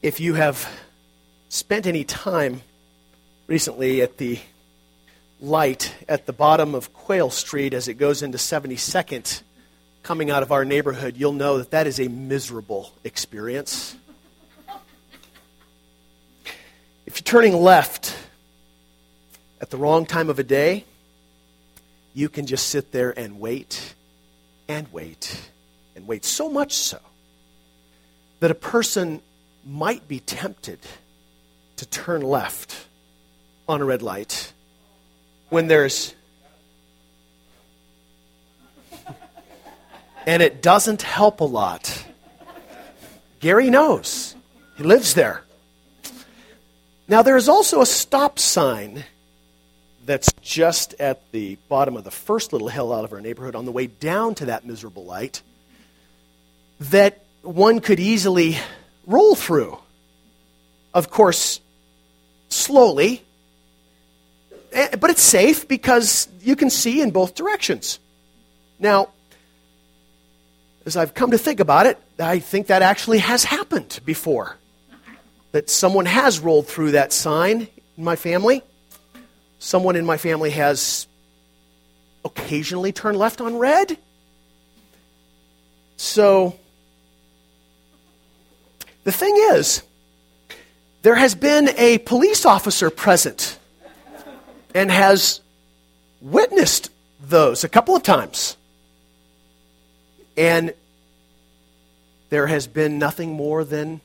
If you have spent any time recently at the light at the bottom of Quail Street as it goes into 72nd, coming out of our neighborhood, you'll know that that is a miserable experience. If you're turning left at the wrong time of a day, you can just sit there and wait and wait and wait. So much so that a person might be tempted to turn left on a red light when there's. And it doesn't help a lot. Gary knows. He lives there. Now, there is also a stop sign that's just at the bottom of the first little hill out of our neighborhood on the way down to that miserable light that one could easily roll through. Of course, slowly, eh, but it's safe because you can see in both directions. Now, as I've come to think about it, I think that actually has happened before that someone has rolled through that sign in my family. Someone in my family has occasionally turned left on red. So, the thing is, there has been a police officer present and has witnessed those a couple of times. And there has been nothing more than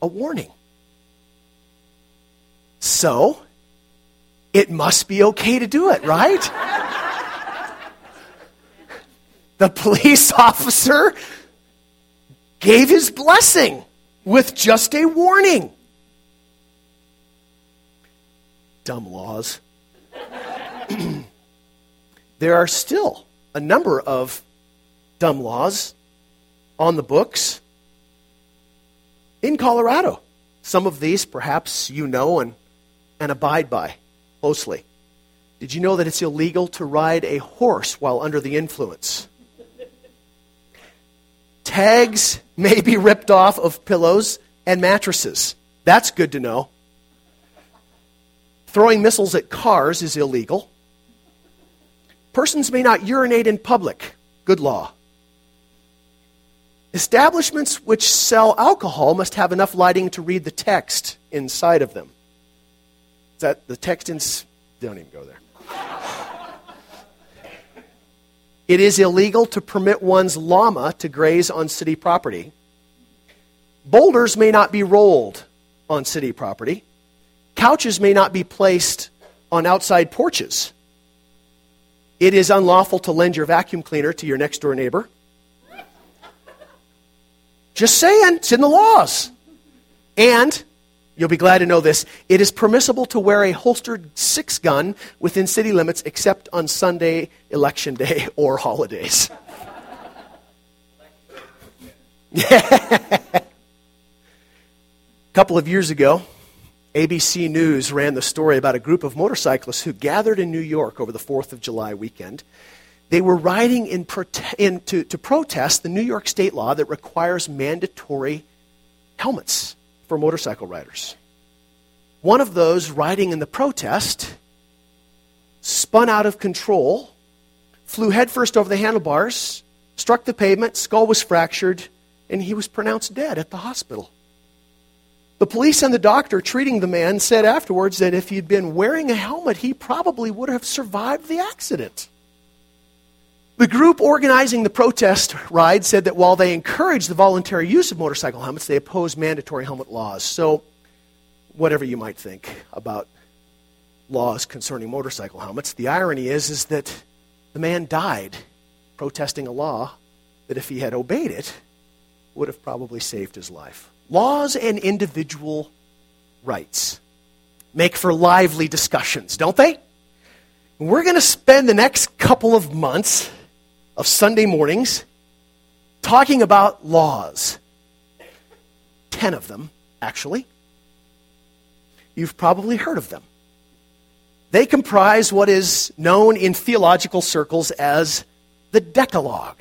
a warning. So, it must be okay to do it, right? the police officer gave his blessing with just a warning. Dumb laws. there are still a number of dumb laws on the books in Colorado. Some of these perhaps you know and and abide by closely. Did you know that it's illegal to ride a horse while under the influence? Tags may be ripped off of pillows and mattresses. That's good to know. Throwing missiles at cars is illegal. Persons may not urinate in public. Good law. Establishments which sell alcohol must have enough lighting to read the text inside of them. Is that the text in. Don't even go there. It is illegal to permit one's llama to graze on city property. Boulders may not be rolled on city property. Couches may not be placed on outside porches. It is unlawful to lend your vacuum cleaner to your next door neighbor. Just saying, it's in the laws. And You'll be glad to know this. It is permissible to wear a holstered six gun within city limits except on Sunday, election day, or holidays. a couple of years ago, ABC News ran the story about a group of motorcyclists who gathered in New York over the 4th of July weekend. They were riding in, prote- in to, to protest the New York state law that requires mandatory helmets for motorcycle riders. One of those riding in the protest spun out of control, flew headfirst over the handlebars, struck the pavement, skull was fractured, and he was pronounced dead at the hospital. The police and the doctor treating the man said afterwards that if he'd been wearing a helmet, he probably would have survived the accident. The group organizing the protest ride said that while they encourage the voluntary use of motorcycle helmets, they oppose mandatory helmet laws. So, whatever you might think about laws concerning motorcycle helmets, the irony is, is that the man died protesting a law that if he had obeyed it, would have probably saved his life. Laws and individual rights make for lively discussions, don't they? We're going to spend the next couple of months of Sunday mornings talking about laws. Ten of them, actually. You've probably heard of them. They comprise what is known in theological circles as the Decalogue.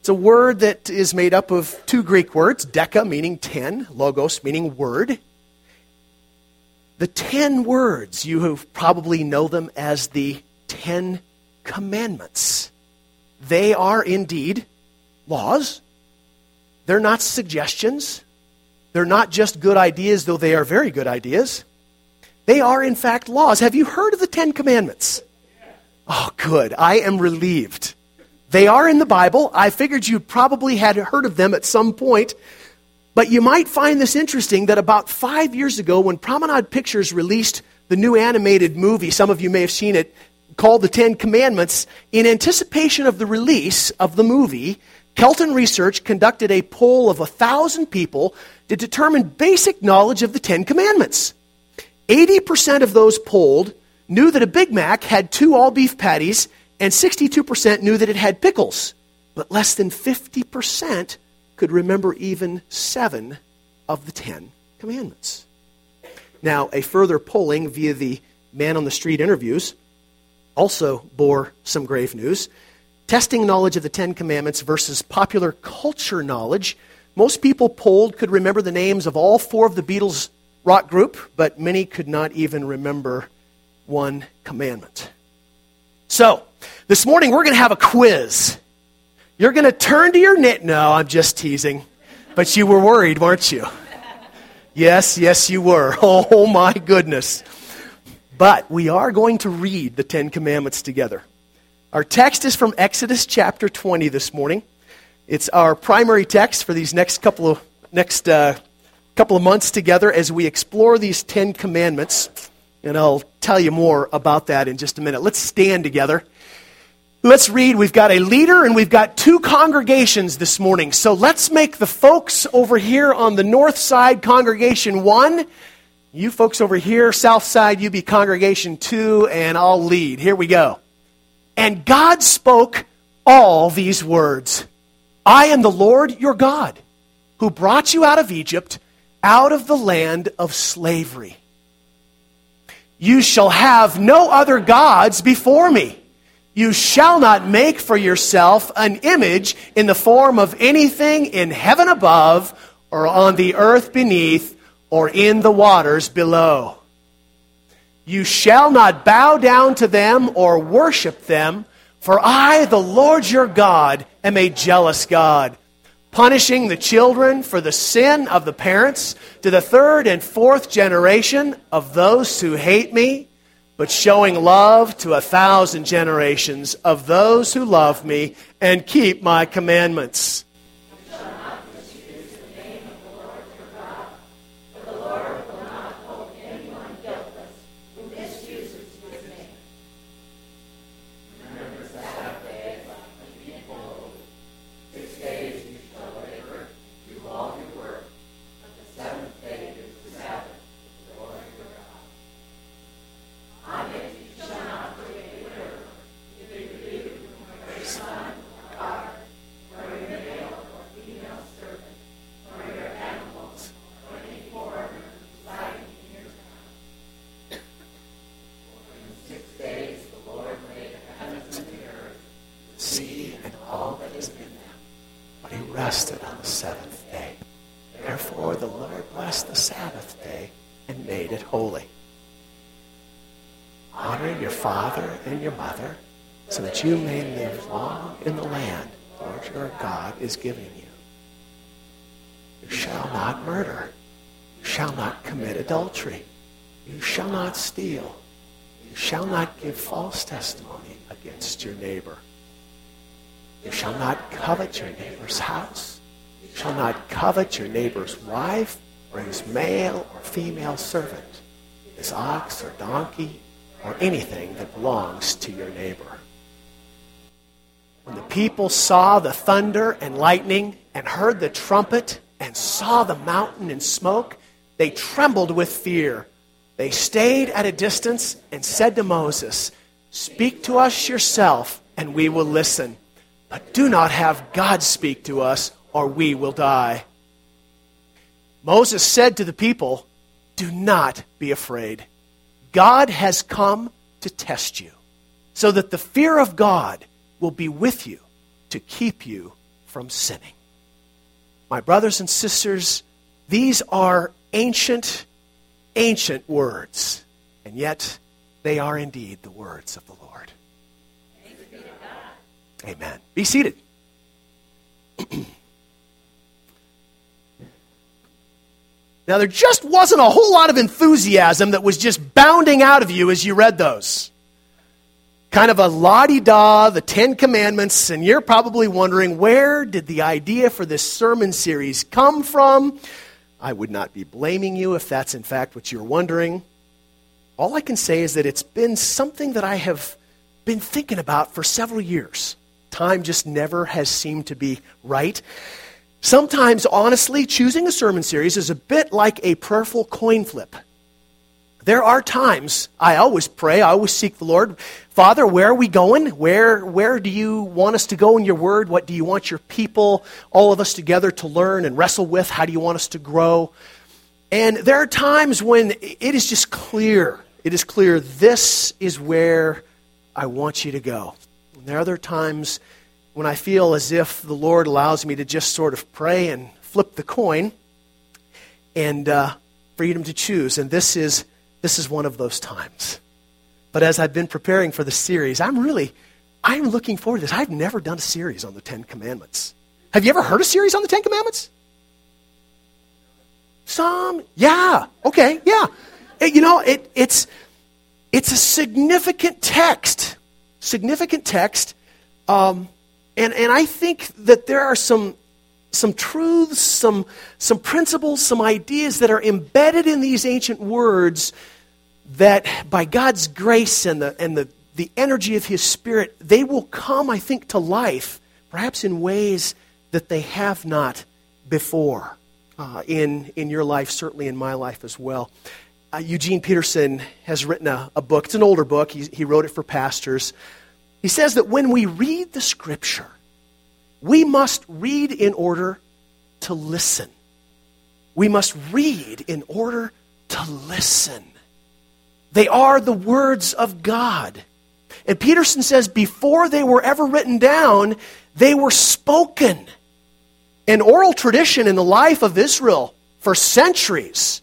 It's a word that is made up of two Greek words, deca meaning ten, logos meaning word. The ten words, you probably know them as the Ten Commandments. They are indeed laws. They're not suggestions. They're not just good ideas, though they are very good ideas. They are, in fact, laws. Have you heard of the Ten Commandments? Oh, good. I am relieved. They are in the Bible. I figured you probably had heard of them at some point. But you might find this interesting that about five years ago, when Promenade Pictures released the new animated movie, some of you may have seen it, called The Ten Commandments, in anticipation of the release of the movie, Kelton Research conducted a poll of a thousand people to determine basic knowledge of the Ten Commandments. 80% of those polled knew that a Big Mac had two all beef patties, and 62% knew that it had pickles. But less than 50% could remember even seven of the Ten Commandments. Now, a further polling via the man on the street interviews also bore some grave news. Testing knowledge of the Ten Commandments versus popular culture knowledge. Most people polled could remember the names of all four of the Beatles rock group, but many could not even remember one commandment. So, this morning we're going to have a quiz. You're going to turn to your knit. No, I'm just teasing. But you were worried, weren't you? Yes, yes, you were. Oh, my goodness. But we are going to read the Ten Commandments together. Our text is from Exodus chapter 20 this morning. It's our primary text for these next couple of next uh, couple of months together as we explore these Ten Commandments. And I'll tell you more about that in just a minute. Let's stand together. Let's read. We've got a leader and we've got two congregations this morning. So let's make the folks over here on the north side congregation one you folks over here, south side, you be congregation two, and I'll lead. Here we go. And God spoke all these words I am the Lord your God, who brought you out of Egypt, out of the land of slavery. You shall have no other gods before me. You shall not make for yourself an image in the form of anything in heaven above or on the earth beneath or in the waters below. You shall not bow down to them or worship them, for I, the Lord your God, am a jealous God, punishing the children for the sin of the parents to the third and fourth generation of those who hate me, but showing love to a thousand generations of those who love me and keep my commandments. you may live long in the land the Lord your God is giving you. You shall not murder. You shall not commit adultery. You shall not steal. You shall not give false testimony against your neighbor. You shall not covet your neighbor's house. You shall not covet your neighbor's wife or his male or female servant, his ox or donkey, or anything that belongs to your neighbor. When the people saw the thunder and lightning and heard the trumpet and saw the mountain in smoke, they trembled with fear. They stayed at a distance and said to Moses, Speak to us yourself, and we will listen. But do not have God speak to us, or we will die. Moses said to the people, Do not be afraid. God has come to test you, so that the fear of God will be with you to keep you from sinning. My brothers and sisters, these are ancient, ancient words, and yet they are indeed the words of the Lord. Amen. Be seated. now, there just wasn't a whole lot of enthusiasm that was just bounding out of you as you read those. Kind of a la di da, the Ten Commandments, and you're probably wondering where did the idea for this sermon series come from? I would not be blaming you if that's in fact what you're wondering. All I can say is that it's been something that I have been thinking about for several years. Time just never has seemed to be right. Sometimes, honestly, choosing a sermon series is a bit like a prayerful coin flip. There are times I always pray, I always seek the Lord. Father, where are we going? Where, where do you want us to go in your word? What do you want your people, all of us together, to learn and wrestle with? How do you want us to grow? And there are times when it is just clear. It is clear this is where I want you to go. And there are other times when I feel as if the Lord allows me to just sort of pray and flip the coin and uh, freedom to choose. And this is this is one of those times. But as I've been preparing for the series, I'm really, I'm looking forward to this. I've never done a series on the Ten Commandments. Have you ever heard a series on the Ten Commandments? Some, yeah, okay, yeah. It, you know, it, it's, it's a significant text, significant text. Um, and, and I think that there are some some truths, some, some principles, some ideas that are embedded in these ancient words that by God's grace and the, and the, the energy of His Spirit, they will come, I think, to life, perhaps in ways that they have not before uh, in, in your life, certainly in my life as well. Uh, Eugene Peterson has written a, a book. It's an older book. He, he wrote it for pastors. He says that when we read the Scripture, we must read in order to listen. We must read in order to listen. They are the words of God. And Peterson says before they were ever written down, they were spoken. An oral tradition in the life of Israel for centuries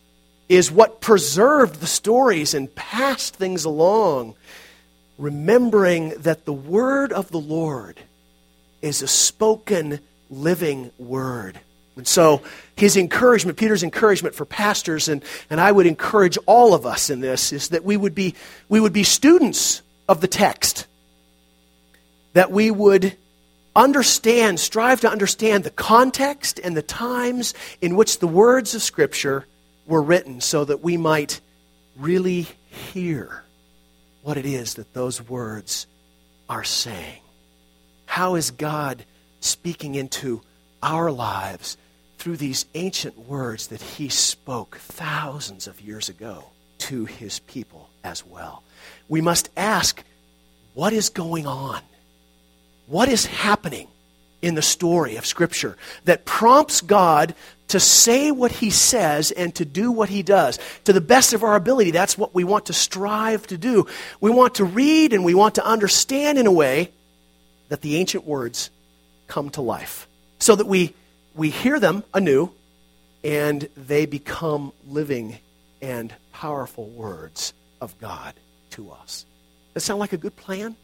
is what preserved the stories and passed things along, remembering that the word of the Lord is a spoken, living word. And so, his encouragement, Peter's encouragement for pastors, and, and I would encourage all of us in this, is that we would be, we would be students of the text. That we would understand, strive to understand the context and the times in which the words of Scripture were written so that we might really hear what it is that those words are saying. How is God speaking into our lives through these ancient words that He spoke thousands of years ago to His people as well? We must ask what is going on? What is happening in the story of Scripture that prompts God to say what He says and to do what He does to the best of our ability? That's what we want to strive to do. We want to read and we want to understand in a way that the ancient words come to life so that we, we hear them anew and they become living and powerful words of God to us. Does that sound like a good plan?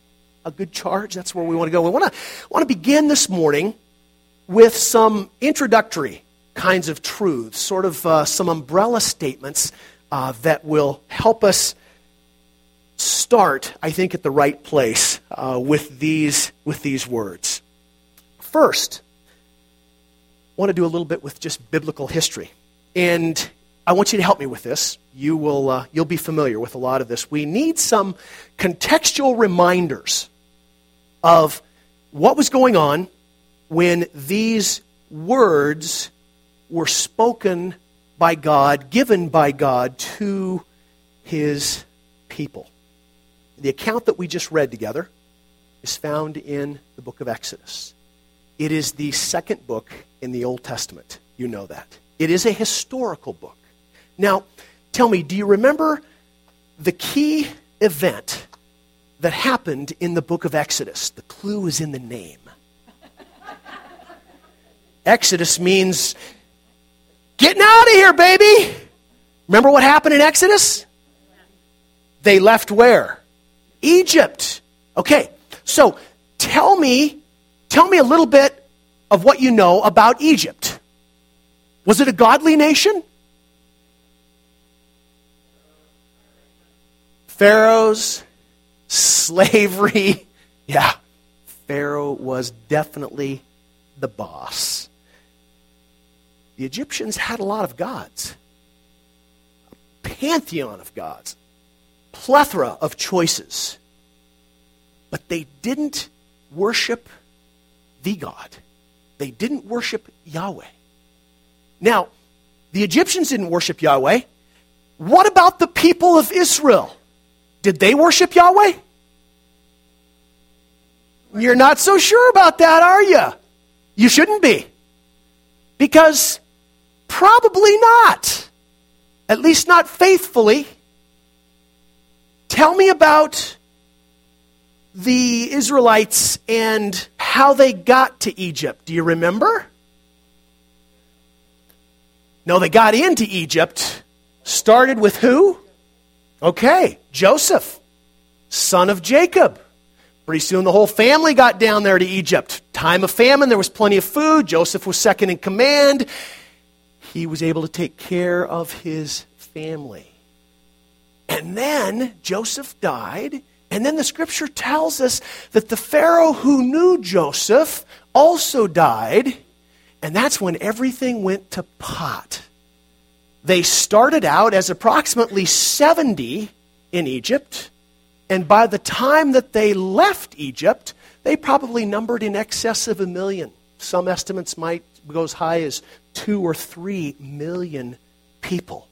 A good charge? That's where we want to go. We want to, want to begin this morning with some introductory kinds of truths, sort of uh, some umbrella statements uh, that will help us start, I think, at the right place uh, with, these, with these words. First, want to do a little bit with just biblical history. And I want you to help me with this. You will, uh, you'll be familiar with a lot of this. We need some contextual reminders of what was going on when these words were spoken by God, given by God to his people. The account that we just read together is found in the book of Exodus. It is the second book in the Old Testament. You know that. It is a historical book. Now, tell me, do you remember the key event that happened in the book of Exodus? The clue is in the name. Exodus means getting out of here, baby. Remember what happened in Exodus? They left where? Egypt. Okay, so tell me, tell me a little bit of what you know about Egypt. Was it a godly nation? Pharaohs, slavery. Yeah, Pharaoh was definitely the boss. The Egyptians had a lot of gods, a pantheon of gods, plethora of choices. But they didn't worship the God. They didn't worship Yahweh. Now, the Egyptians didn't worship Yahweh. What about the people of Israel? Did they worship Yahweh? You're not so sure about that, are you? You shouldn't be. Because probably not. At least not faithfully. Tell me about the Israelites and how they got to Egypt. Do you remember? No, they got into Egypt. Started with who? Okay, Joseph, son of Jacob. Pretty soon the whole family got down there to Egypt. Time of famine, there was plenty of food. Joseph was second in command. He was able to take care of his family. And then Joseph died. And then the scripture tells us that the Pharaoh who knew Joseph also died. And that's when everything went to pot. They started out as approximately 70 in Egypt. And by the time that they left Egypt, they probably numbered in excess of a million. Some estimates might go as high as two or three million people.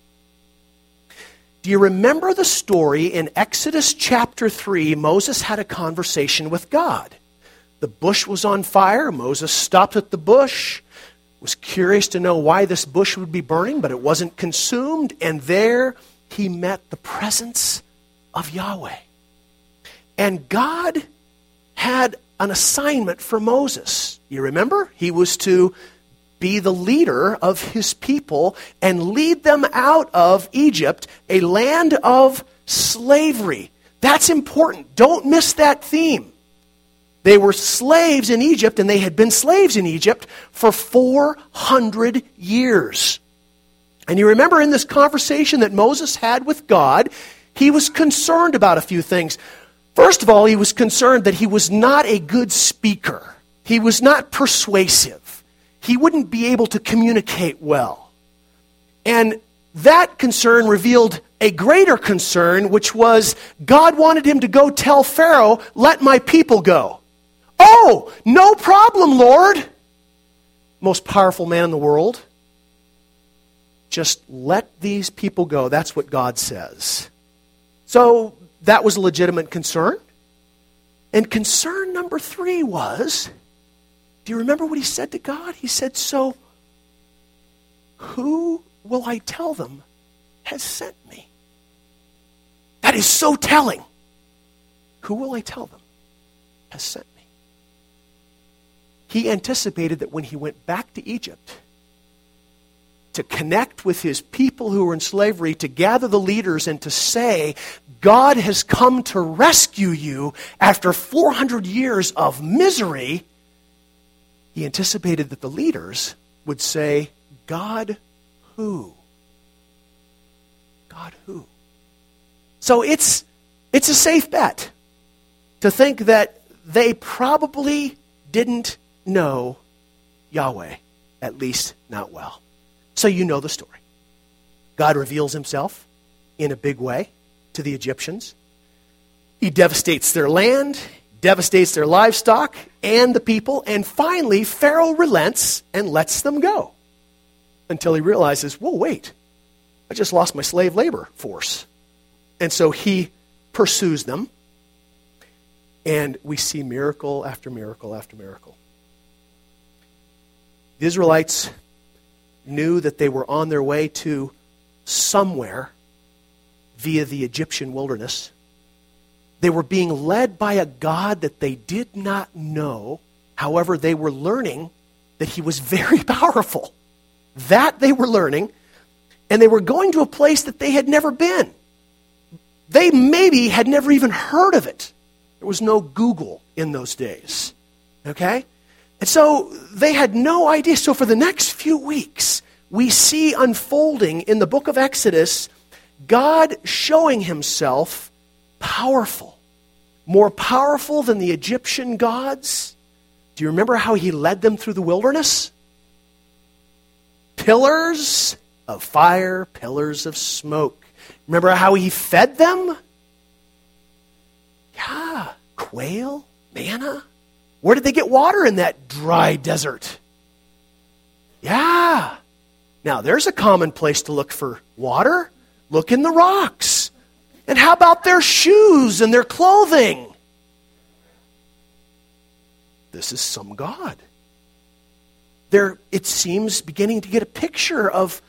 Do you remember the story in Exodus chapter 3? Moses had a conversation with God. The bush was on fire. Moses stopped at the bush, was curious to know why this bush would be burning, but it wasn't consumed. And there he met the presence of Yahweh. And God had an assignment for Moses. You remember? He was to be the leader of his people and lead them out of Egypt, a land of slavery. That's important. Don't miss that theme. They were slaves in Egypt, and they had been slaves in Egypt for 400 years. And you remember in this conversation that Moses had with God, he was concerned about a few things. First of all, he was concerned that he was not a good speaker, he was not persuasive, he wouldn't be able to communicate well. And that concern revealed a greater concern, which was God wanted him to go tell Pharaoh, Let my people go. Oh, no problem, Lord. Most powerful man in the world. Just let these people go. That's what God says. So that was a legitimate concern. And concern number three was do you remember what he said to God? He said, So, who will I tell them has sent me? That is so telling. Who will I tell them has sent me? He anticipated that when he went back to Egypt, to connect with his people who were in slavery, to gather the leaders, and to say, God has come to rescue you after 400 years of misery, he anticipated that the leaders would say, God who? God who? So it's, it's a safe bet to think that they probably didn't know Yahweh, at least not well. So you know the story. God reveals himself in a big way to the Egyptians. He devastates their land, devastates their livestock and the people, and finally, Pharaoh relents and lets them go until he realizes, whoa, wait, I just lost my slave labor force. And so he pursues them, and we see miracle after miracle after miracle. The Israelites knew that they were on their way to somewhere via the Egyptian wilderness. They were being led by a God that they did not know. However, they were learning that he was very powerful. That they were learning, and they were going to a place that they had never been. They maybe had never even heard of it. There was no Google in those days. Okay? And so they had no idea. So for the next few weeks, we see unfolding in the book of Exodus God showing himself powerful, more powerful than the Egyptian gods. Do you remember how he led them through the wilderness? Pillars of fire, pillars of smoke. Remember how he fed them? Yeah, quail, manna. Where did they get water in that dry desert? Yeah. Now, there's a common place to look for water. Look in the rocks. And how about their shoes and their clothing? This is some God. They're, it seems, beginning to get a picture of,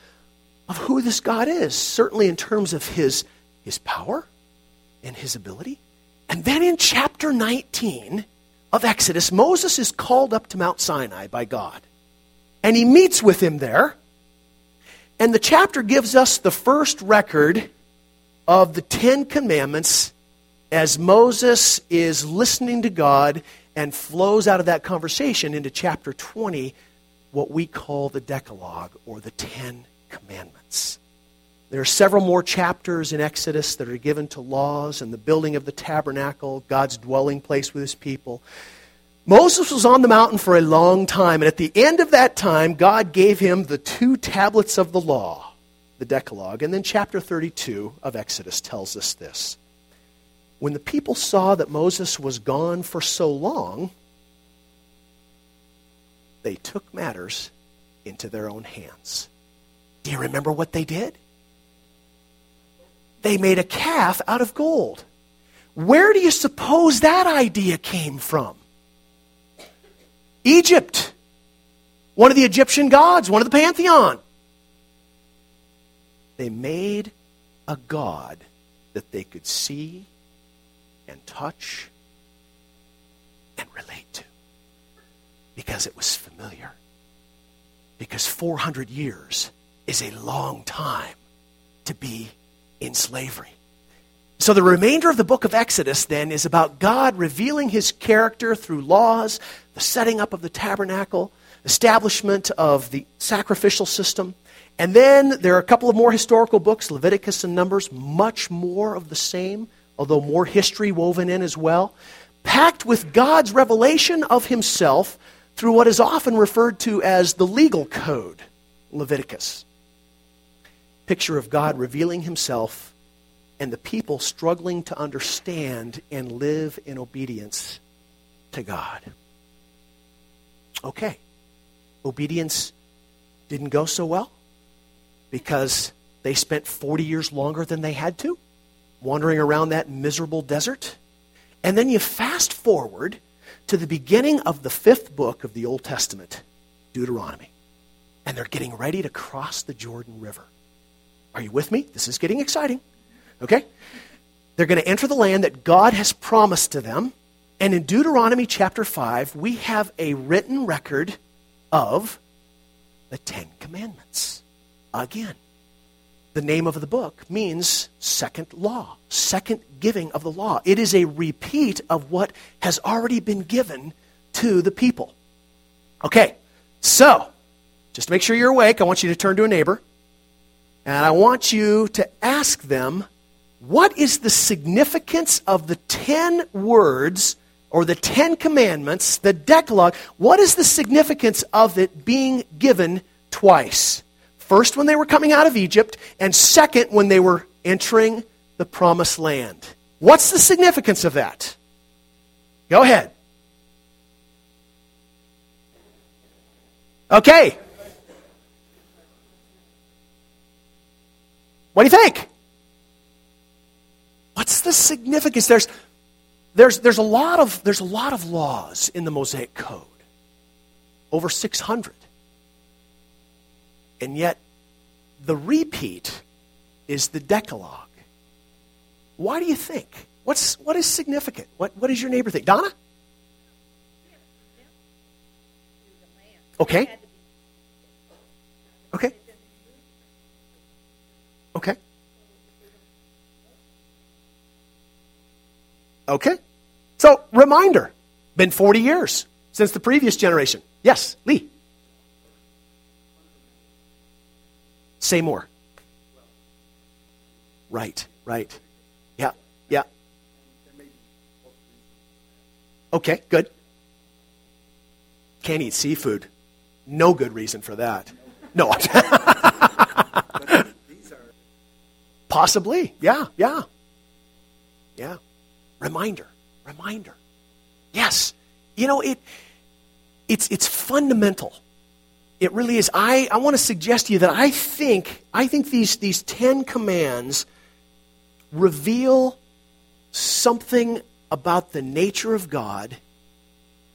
of who this God is, certainly in terms of his, his power and his ability. And then in chapter 19 of Exodus, Moses is called up to Mount Sinai by God. And he meets with him there. And the chapter gives us the first record of the Ten Commandments as Moses is listening to God and flows out of that conversation into chapter 20, what we call the Decalogue or the Ten Commandments. There are several more chapters in Exodus that are given to laws and the building of the tabernacle, God's dwelling place with his people. Moses was on the mountain for a long time, and at the end of that time, God gave him the two tablets of the law, the Decalogue. And then chapter 32 of Exodus tells us this. When the people saw that Moses was gone for so long, they took matters into their own hands. Do you remember what they did? They made a calf out of gold. Where do you suppose that idea came from? Egypt, one of the Egyptian gods, one of the pantheon. They made a god that they could see and touch and relate to because it was familiar. Because 400 years is a long time to be in slavery. So, the remainder of the book of Exodus then is about God revealing his character through laws, the setting up of the tabernacle, establishment of the sacrificial system. And then there are a couple of more historical books, Leviticus and Numbers, much more of the same, although more history woven in as well, packed with God's revelation of himself through what is often referred to as the legal code, Leviticus. Picture of God revealing himself and the people struggling to understand and live in obedience to God. Okay, obedience didn't go so well because they spent 40 years longer than they had to wandering around that miserable desert. And then you fast forward to the beginning of the fifth book of the Old Testament, Deuteronomy. And they're getting ready to cross the Jordan River. Are you with me? This is getting exciting. Okay? They're going to enter the land that God has promised to them. And in Deuteronomy chapter 5, we have a written record of the Ten Commandments. Again, the name of the book means second law, second giving of the law. It is a repeat of what has already been given to the people. Okay, so just to make sure you're awake, I want you to turn to a neighbor and I want you to ask them what is the significance of the 10 words or the 10 commandments, the Decalogue? What is the significance of it being given twice? First, when they were coming out of Egypt, and second, when they were entering the promised land. What's the significance of that? Go ahead. Okay. What do you think? What's the significance? There's, there's, there's, a lot of, there's a lot of laws in the Mosaic Code, over 600. And yet, the repeat is the Decalogue. Why do you think? What's, what is significant? What, what does your neighbor think? Donna? Okay. Okay. Okay. Okay. So, reminder been 40 years since the previous generation. Yes, Lee. Say more. Right, right. Yeah, yeah. Okay, good. Can't eat seafood. No good reason for that. No. Possibly. Yeah, yeah. Yeah. Reminder. Reminder. Yes. You know, it it's it's fundamental. It really is. I, I want to suggest to you that I think I think these these ten commands reveal something about the nature of God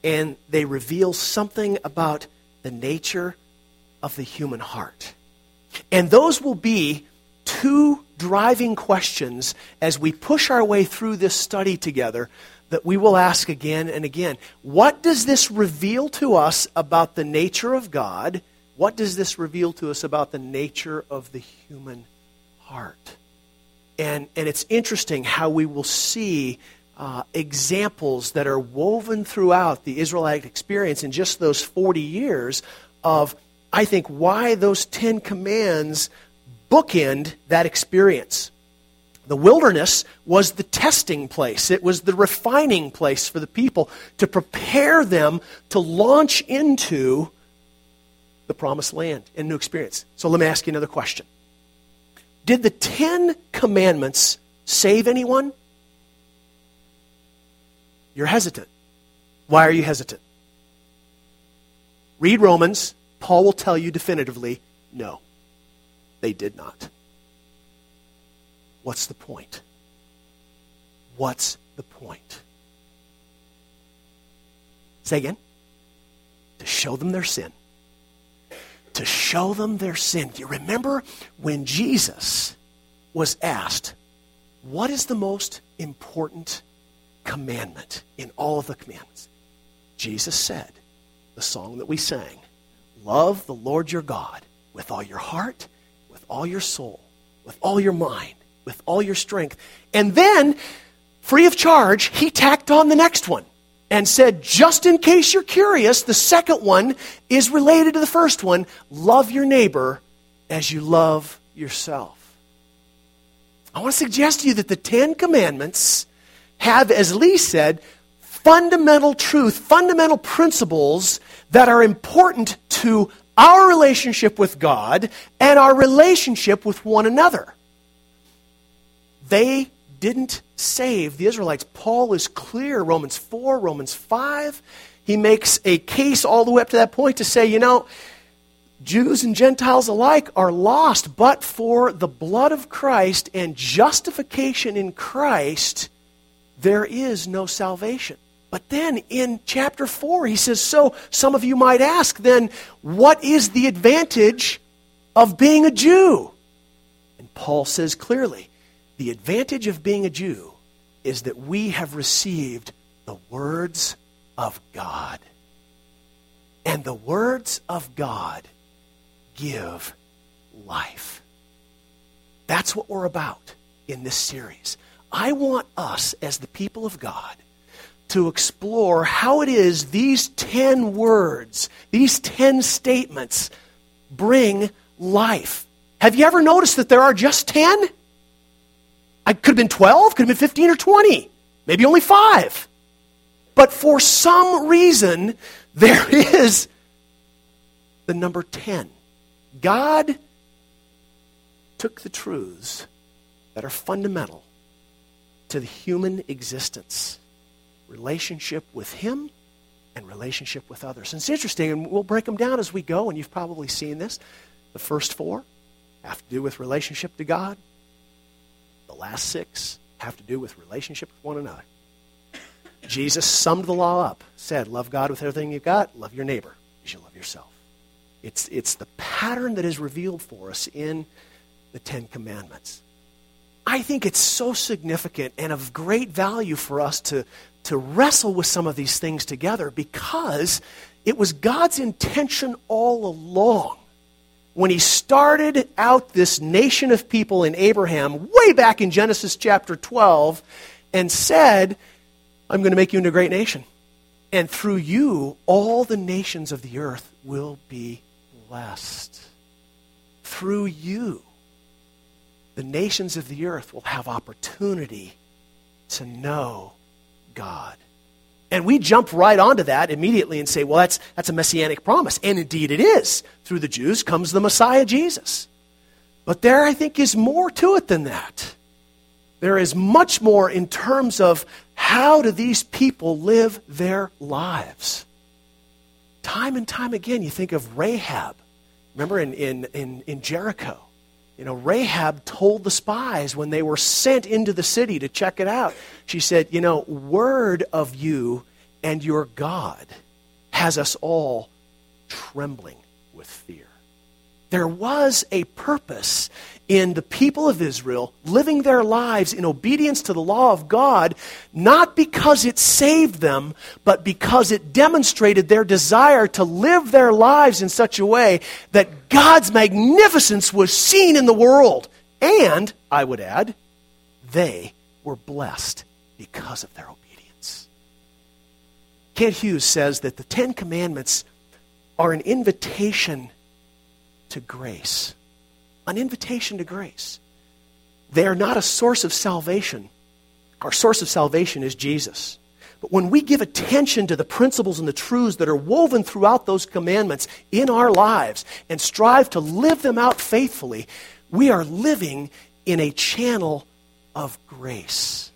and they reveal something about the nature of the human heart. And those will be two driving questions as we push our way through this study together that we will ask again and again. What does this reveal to us about the nature of God? What does this reveal to us about the nature of the human heart? And, and it's interesting how we will see uh, examples that are woven throughout the Israelite experience in just those 40 years of, I think, why those Ten Commands bookend that experience. The wilderness was the testing place, it was the refining place for the people to prepare them to launch into the promised land and new experience. So let me ask you another question Did the Ten Commandments save anyone? You're hesitant. Why are you hesitant? Read Romans. Paul will tell you definitively no, they did not. What's the point? What's the point? Say again. To show them their sin. To show them their sin. Do you remember when Jesus was asked, What is the most important commandment in all of the commandments? Jesus said, the song that we sang, Love the Lord your God with all your heart, with all your soul, with all your mind, with all your strength. And then, free of charge, he tacked on the next one and said, just in case you're curious, the second one is related to the first one love your neighbor as you love yourself. I want to suggest to you that the Ten Commandments have, as Lee said, fundamental truth, fundamental principles that are important to our relationship with God and our relationship with one another. They didn't save the Israelites. Paul is clear, Romans 4, Romans 5. He makes a case all the way up to that point to say, you know, Jews and Gentiles alike are lost, but for the blood of Christ and justification in Christ, there is no salvation. But then in chapter 4, he says, So some of you might ask, then, what is the advantage of being a Jew? And Paul says clearly, the advantage of being a Jew is that we have received the words of God. And the words of God give life. That's what we're about in this series. I want us, as the people of God, to explore how it is these 10 words, these 10 statements, bring life. Have you ever noticed that there are just 10? I could have been 12, could have been 15 or 20, maybe only five. But for some reason, there is the number 10. God took the truths that are fundamental to the human existence relationship with Him and relationship with others. And it's interesting, and we'll break them down as we go, and you've probably seen this. The first four have to do with relationship to God, the last six have to do with relationship with one another. Jesus summed the law up, said, Love God with everything you've got, love your neighbor as you love yourself. It's, it's the pattern that is revealed for us in the Ten Commandments. I think it's so significant and of great value for us to to wrestle with some of these things together because it was God's intention all along when he started out this nation of people in Abraham, way back in Genesis chapter 12, and said, I'm going to make you into a great nation. And through you, all the nations of the earth will be blessed. Through you, the nations of the earth will have opportunity to know God. And we jump right onto that immediately and say, well, that's, that's a messianic promise. And indeed it is. Through the Jews comes the Messiah, Jesus. But there, I think, is more to it than that. There is much more in terms of how do these people live their lives. Time and time again, you think of Rahab. Remember in, in, in, in Jericho? You know, Rahab told the spies when they were sent into the city to check it out, she said, You know, word of you and your God has us all trembling with fear. There was a purpose in the people of Israel living their lives in obedience to the law of God, not because it saved them, but because it demonstrated their desire to live their lives in such a way that God's magnificence was seen in the world. And, I would add, they were blessed because of their obedience. Kent Hughes says that the Ten Commandments are an invitation to grace. An invitation to grace. They are not a source of salvation. Our source of salvation is Jesus. But when we give attention to the principles and the truths that are woven throughout those commandments in our lives and strive to live them out faithfully, we are living in a channel of grace.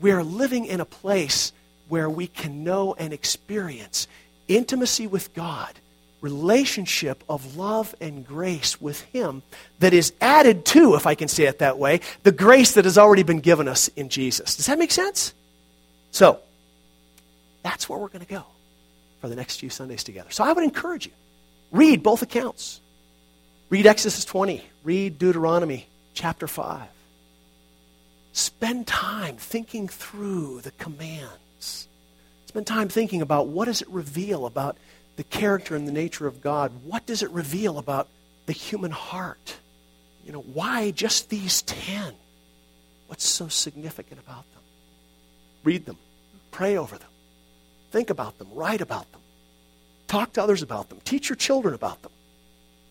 We are living in a place where we can know and experience intimacy with God relationship of love and grace with Him that is added to, if I can say it that way, the grace that has already been given us in Jesus. Does that make sense? So, that's where we're going to go for the next few Sundays together. So I would encourage you read both accounts. Read Exodus 20, read Deuteronomy chapter 5. Spend time thinking through the commands. Spend time thinking about what does it reveal about the character and the nature of God, what does it reveal about the human heart? You know, why just these 10? What's so significant about them? Read them, pray over them, think about them, write about them, talk to others about them, teach your children about them.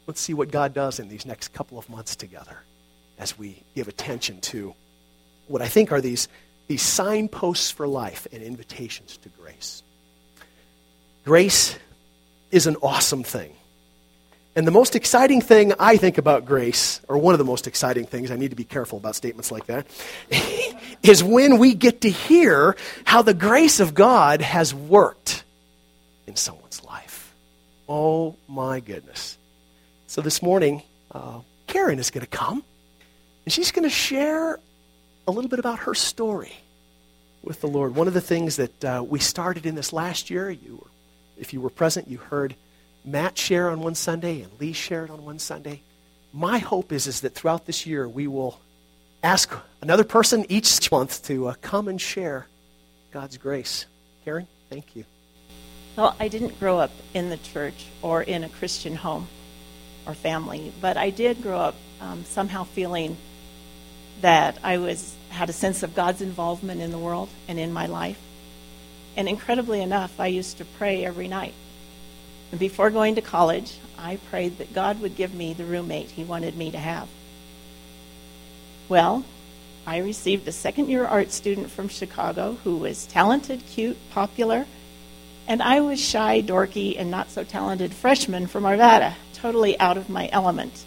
Let's see what God does in these next couple of months together as we give attention to what I think are these, these signposts for life and invitations to grace. Grace is an awesome thing. And the most exciting thing I think about grace, or one of the most exciting things, I need to be careful about statements like that, is when we get to hear how the grace of God has worked in someone's life. Oh my goodness. So this morning, uh, Karen is going to come, and she's going to share a little bit about her story with the Lord. One of the things that uh, we started in this last year, you were if you were present, you heard Matt share on one Sunday and Lee shared on one Sunday. My hope is, is that throughout this year we will ask another person each month to uh, come and share God's grace. Karen, thank you. Well, I didn't grow up in the church or in a Christian home or family, but I did grow up um, somehow feeling that I was had a sense of God's involvement in the world and in my life. And incredibly enough, I used to pray every night. And before going to college, I prayed that God would give me the roommate he wanted me to have. Well, I received a second year art student from Chicago who was talented, cute, popular, and I was shy, dorky, and not so talented freshman from Arvada, totally out of my element.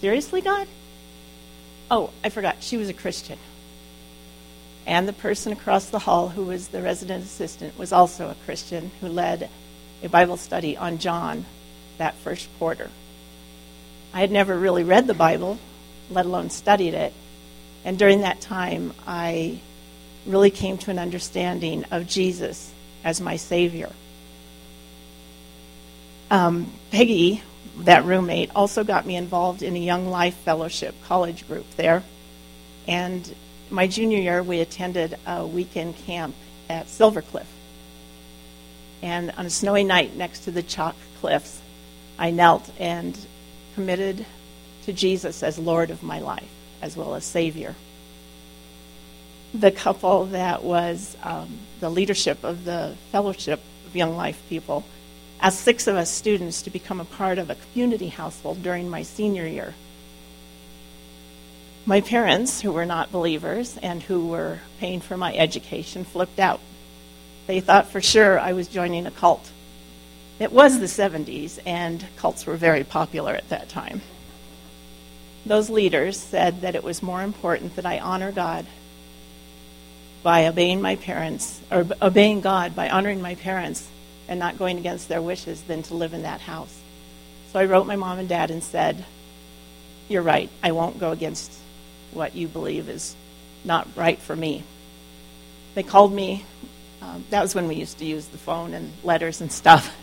Seriously, God? Oh, I forgot. She was a Christian and the person across the hall who was the resident assistant was also a Christian who led a Bible study on John that first quarter. I had never really read the Bible, let alone studied it, and during that time I really came to an understanding of Jesus as my Savior. Um, Peggy, that roommate, also got me involved in a Young Life Fellowship college group there. And my junior year, we attended a weekend camp at Silver Cliff. And on a snowy night next to the chalk cliffs, I knelt and committed to Jesus as Lord of my life, as well as Savior. The couple that was um, the leadership of the Fellowship of Young Life people asked six of us students to become a part of a community household during my senior year. My parents, who were not believers and who were paying for my education, flipped out. They thought for sure I was joining a cult. It was the 70s, and cults were very popular at that time. Those leaders said that it was more important that I honor God by obeying my parents, or obeying God by honoring my parents and not going against their wishes than to live in that house. So I wrote my mom and dad and said, You're right, I won't go against what you believe is not right for me. They called me. Um, that was when we used to use the phone and letters and stuff.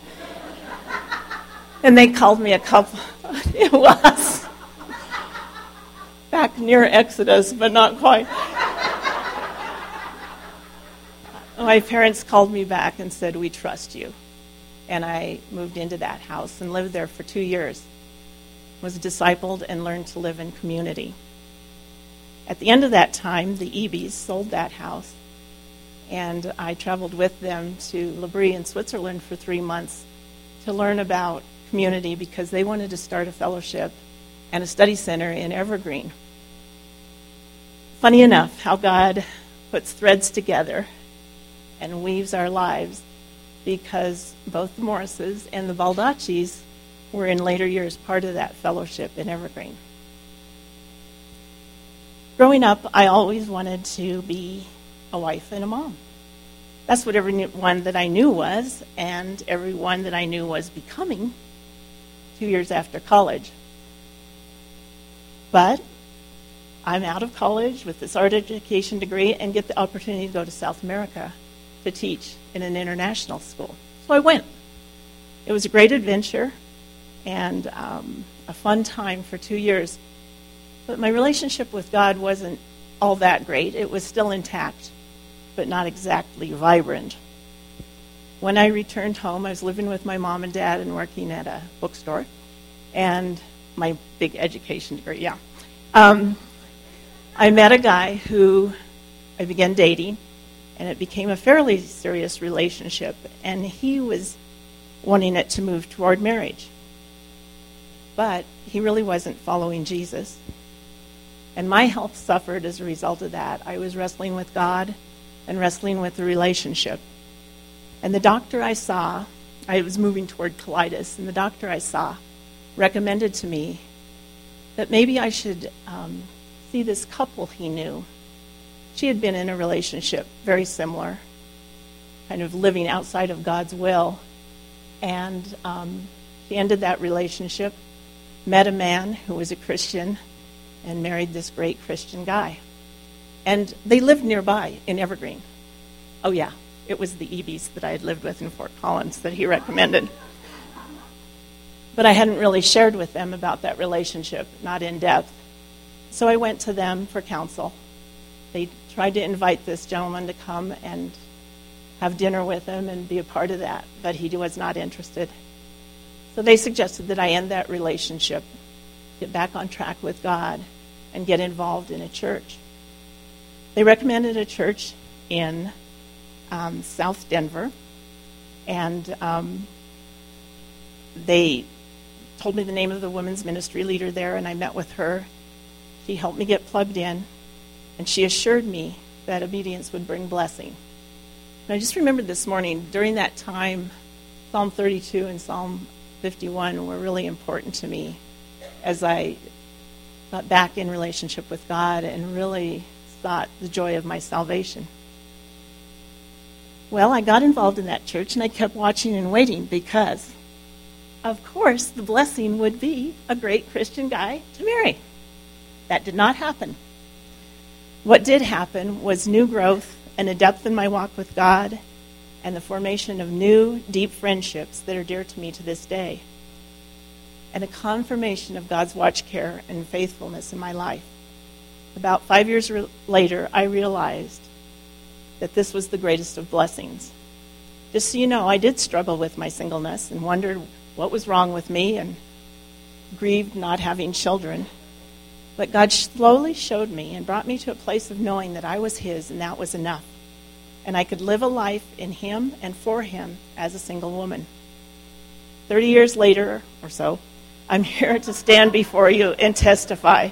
and they called me a couple. it was back near Exodus, but not quite. My parents called me back and said, We trust you. And I moved into that house and lived there for two years. Was discipled and learned to live in community. At the end of that time, the Ebes sold that house, and I traveled with them to L'Abri in Switzerland for three months to learn about community because they wanted to start a fellowship and a study center in Evergreen. Funny enough, how God puts threads together and weaves our lives because both the Morrises and the Baldaccis were in later years part of that fellowship in Evergreen growing up, I always wanted to be a wife and a mom. That's what everyone that I knew was, and everyone that I knew was becoming two years after college. But I'm out of college with this art education degree and get the opportunity to go to South America to teach in an international school. So I went. It was a great adventure and um, a fun time for two years. But my relationship with God wasn't all that great. It was still intact, but not exactly vibrant. When I returned home, I was living with my mom and dad and working at a bookstore, and my big education degree, yeah. Um, I met a guy who I began dating, and it became a fairly serious relationship, and he was wanting it to move toward marriage. But he really wasn't following Jesus. And my health suffered as a result of that. I was wrestling with God and wrestling with the relationship. And the doctor I saw, I was moving toward colitis, and the doctor I saw recommended to me that maybe I should um, see this couple he knew. She had been in a relationship very similar, kind of living outside of God's will. And um, she ended that relationship, met a man who was a Christian and married this great Christian guy. And they lived nearby in Evergreen. Oh, yeah, it was the Ebes that I had lived with in Fort Collins that he recommended. But I hadn't really shared with them about that relationship, not in depth. So I went to them for counsel. They tried to invite this gentleman to come and have dinner with him and be a part of that, but he was not interested. So they suggested that I end that relationship, get back on track with God, and get involved in a church. They recommended a church in um, South Denver, and um, they told me the name of the women's ministry leader there, and I met with her. She helped me get plugged in, and she assured me that obedience would bring blessing. And I just remembered this morning, during that time, Psalm 32 and Psalm 51 were really important to me as I got back in relationship with God and really sought the joy of my salvation. Well, I got involved in that church and I kept watching and waiting because, of course, the blessing would be a great Christian guy to marry. That did not happen. What did happen was new growth and a depth in my walk with God and the formation of new, deep friendships that are dear to me to this day and a confirmation of God's watch care and faithfulness in my life. About five years re- later, I realized that this was the greatest of blessings. Just so you know, I did struggle with my singleness and wondered what was wrong with me and grieved not having children. But God slowly showed me and brought me to a place of knowing that I was His and that was enough. And I could live a life in Him and for Him as a single woman. Thirty years later or so, I'm here to stand before you and testify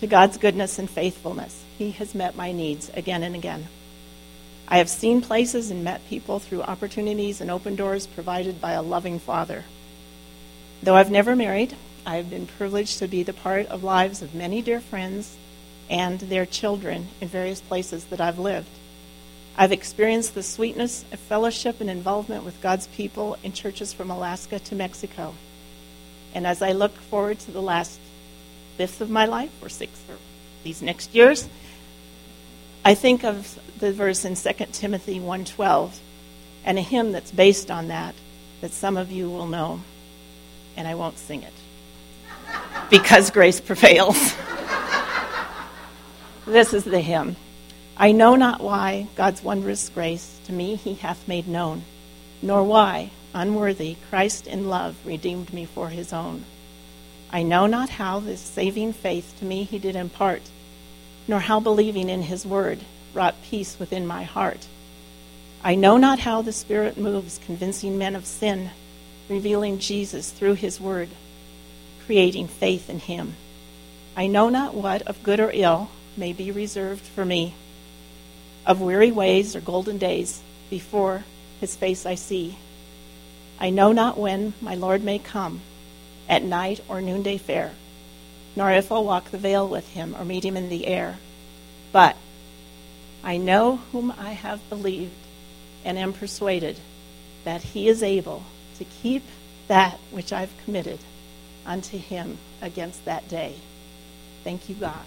to God's goodness and faithfulness. He has met my needs again and again. I have seen places and met people through opportunities and open doors provided by a loving Father. Though I've never married, I have been privileged to be the part of lives of many dear friends and their children in various places that I've lived. I've experienced the sweetness of fellowship and involvement with God's people in churches from Alaska to Mexico. And as I look forward to the last fifth of my life, or sixth, or these next years, I think of the verse in 2 Timothy 1:12 and a hymn that's based on that that some of you will know, and I won't sing it because grace prevails. this is the hymn. I know not why God's wondrous grace to me he hath made known, nor why, unworthy, Christ in love redeemed me for his own. I know not how this saving faith to me he did impart, nor how believing in his word wrought peace within my heart. I know not how the Spirit moves, convincing men of sin, revealing Jesus through his word, creating faith in him. I know not what of good or ill may be reserved for me of weary ways or golden days before his face I see. I know not when my Lord may come, at night or noonday fair, nor if I'll walk the vale with him or meet him in the air. But I know whom I have believed and am persuaded that he is able to keep that which I've committed unto him against that day. Thank you, God.